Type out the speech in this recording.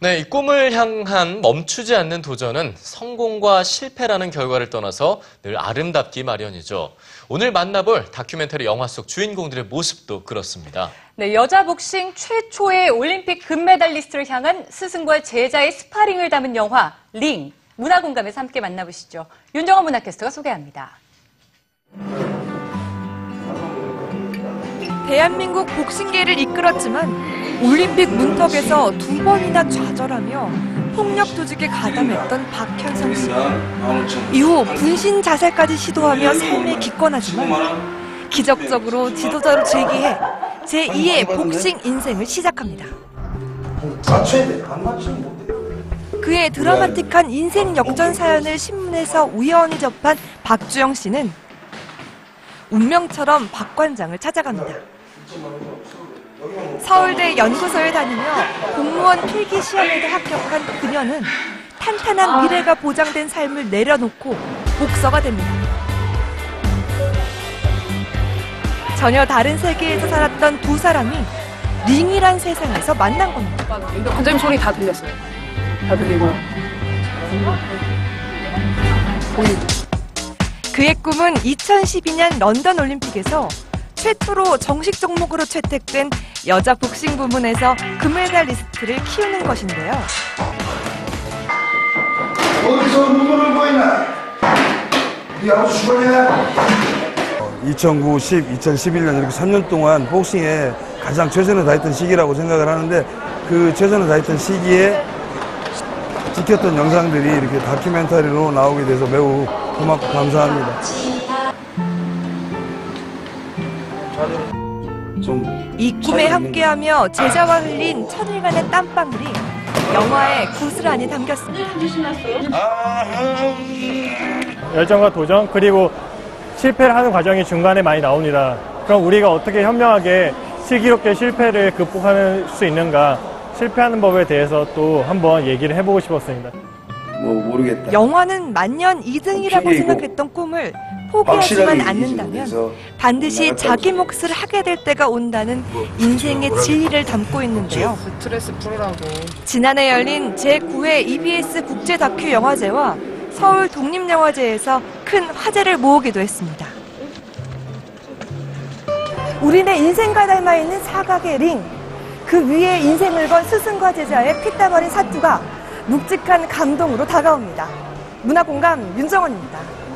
네, 이 꿈을 향한 멈추지 않는 도전은 성공과 실패라는 결과를 떠나서 늘 아름답기 마련이죠. 오늘 만나볼 다큐멘터리 영화 속 주인공들의 모습도 그렇습니다. 네, 여자 복싱 최초의 올림픽 금메달리스트를 향한 스승과 제자의 스파링을 담은 영화 링 문화 공감에서 함께 만나보시죠. 윤정원 문화캐스터가 소개합니다. 대한민국 복싱계를 이끌었지만 올림픽 문턱에서 두 번이나 좌절하며 폭력 조직에 가담했던 박현성 씨. 이후 분신 자살까지 시도하며 삶에 기권하지만 기적적으로 지도자로 재기해 제2의 복싱 인생을 시작합니다. 그의 드라마틱한 인생 역전 사연을 신문에서 우연히 접한 박주영 씨는 운명처럼 박 관장을 찾아갑니다. 서울대 연구소에 다니며 공무원 필기 시험에도 합격한 그녀는 탄탄한 미래가 보장된 삶을 내려놓고 복서가 됩니다. 전혀 다른 세계에서 살았던 두 사람이 링이란 세상에서 만난 겁니다. 관장님 소리 다 들렸어요. 다 들리고. 그의 꿈은 2012년 런던 올림픽에서 최초로 정식 종목으로 채택된 여자 복싱 부문에서 금메달리스트를 키우는 것인데요. 어디서 눈물을 보이나? 네 아버지 죽었냐? 2009, 10, 2011년 이렇게 3년 동안 복싱에 가장 최선을 다했던 시기라고 생각을 하는데 그 최선을 다했던 시기에 찍혔던 영상들이 이렇게 다큐멘터리로 나오게 돼서 매우 고맙고 감사합니다. 이 꿈에 함께하며 제자와 흘린 천일간의 땀방울이 영화에 고스란히 담겼습니다. 열정과 도전 그리고 실패를 하는 과정이 중간에 많이 나옵니다. 그럼 우리가 어떻게 현명하게 슬기롭게 실패를 극복할 수 있는가 실패하는 법에 대해서 또 한번 얘기를 해보고 싶었습니다. 뭐 모르겠다. 영화는 만년 2등이라고 핑계이고 생각했던 꿈을 포기하지만 않는다면 반드시 자기. 몫을 하게 될 때가 온다는 인생의 진리를 담고 있는데요. 스트레스 풀으라고. 지난해 열린 제9회 EBS 국제 다큐 영화제와 서울 독립영화제에서 큰 화제를 모으기도 했습니다. 우리네 인생과 닮아 있는 사각의 링. 그 위에 인생을 건 스승과 제자의 피땀 어린 사투가 묵직한 감동으로 다가옵니다. 문화공감 윤정원입니다.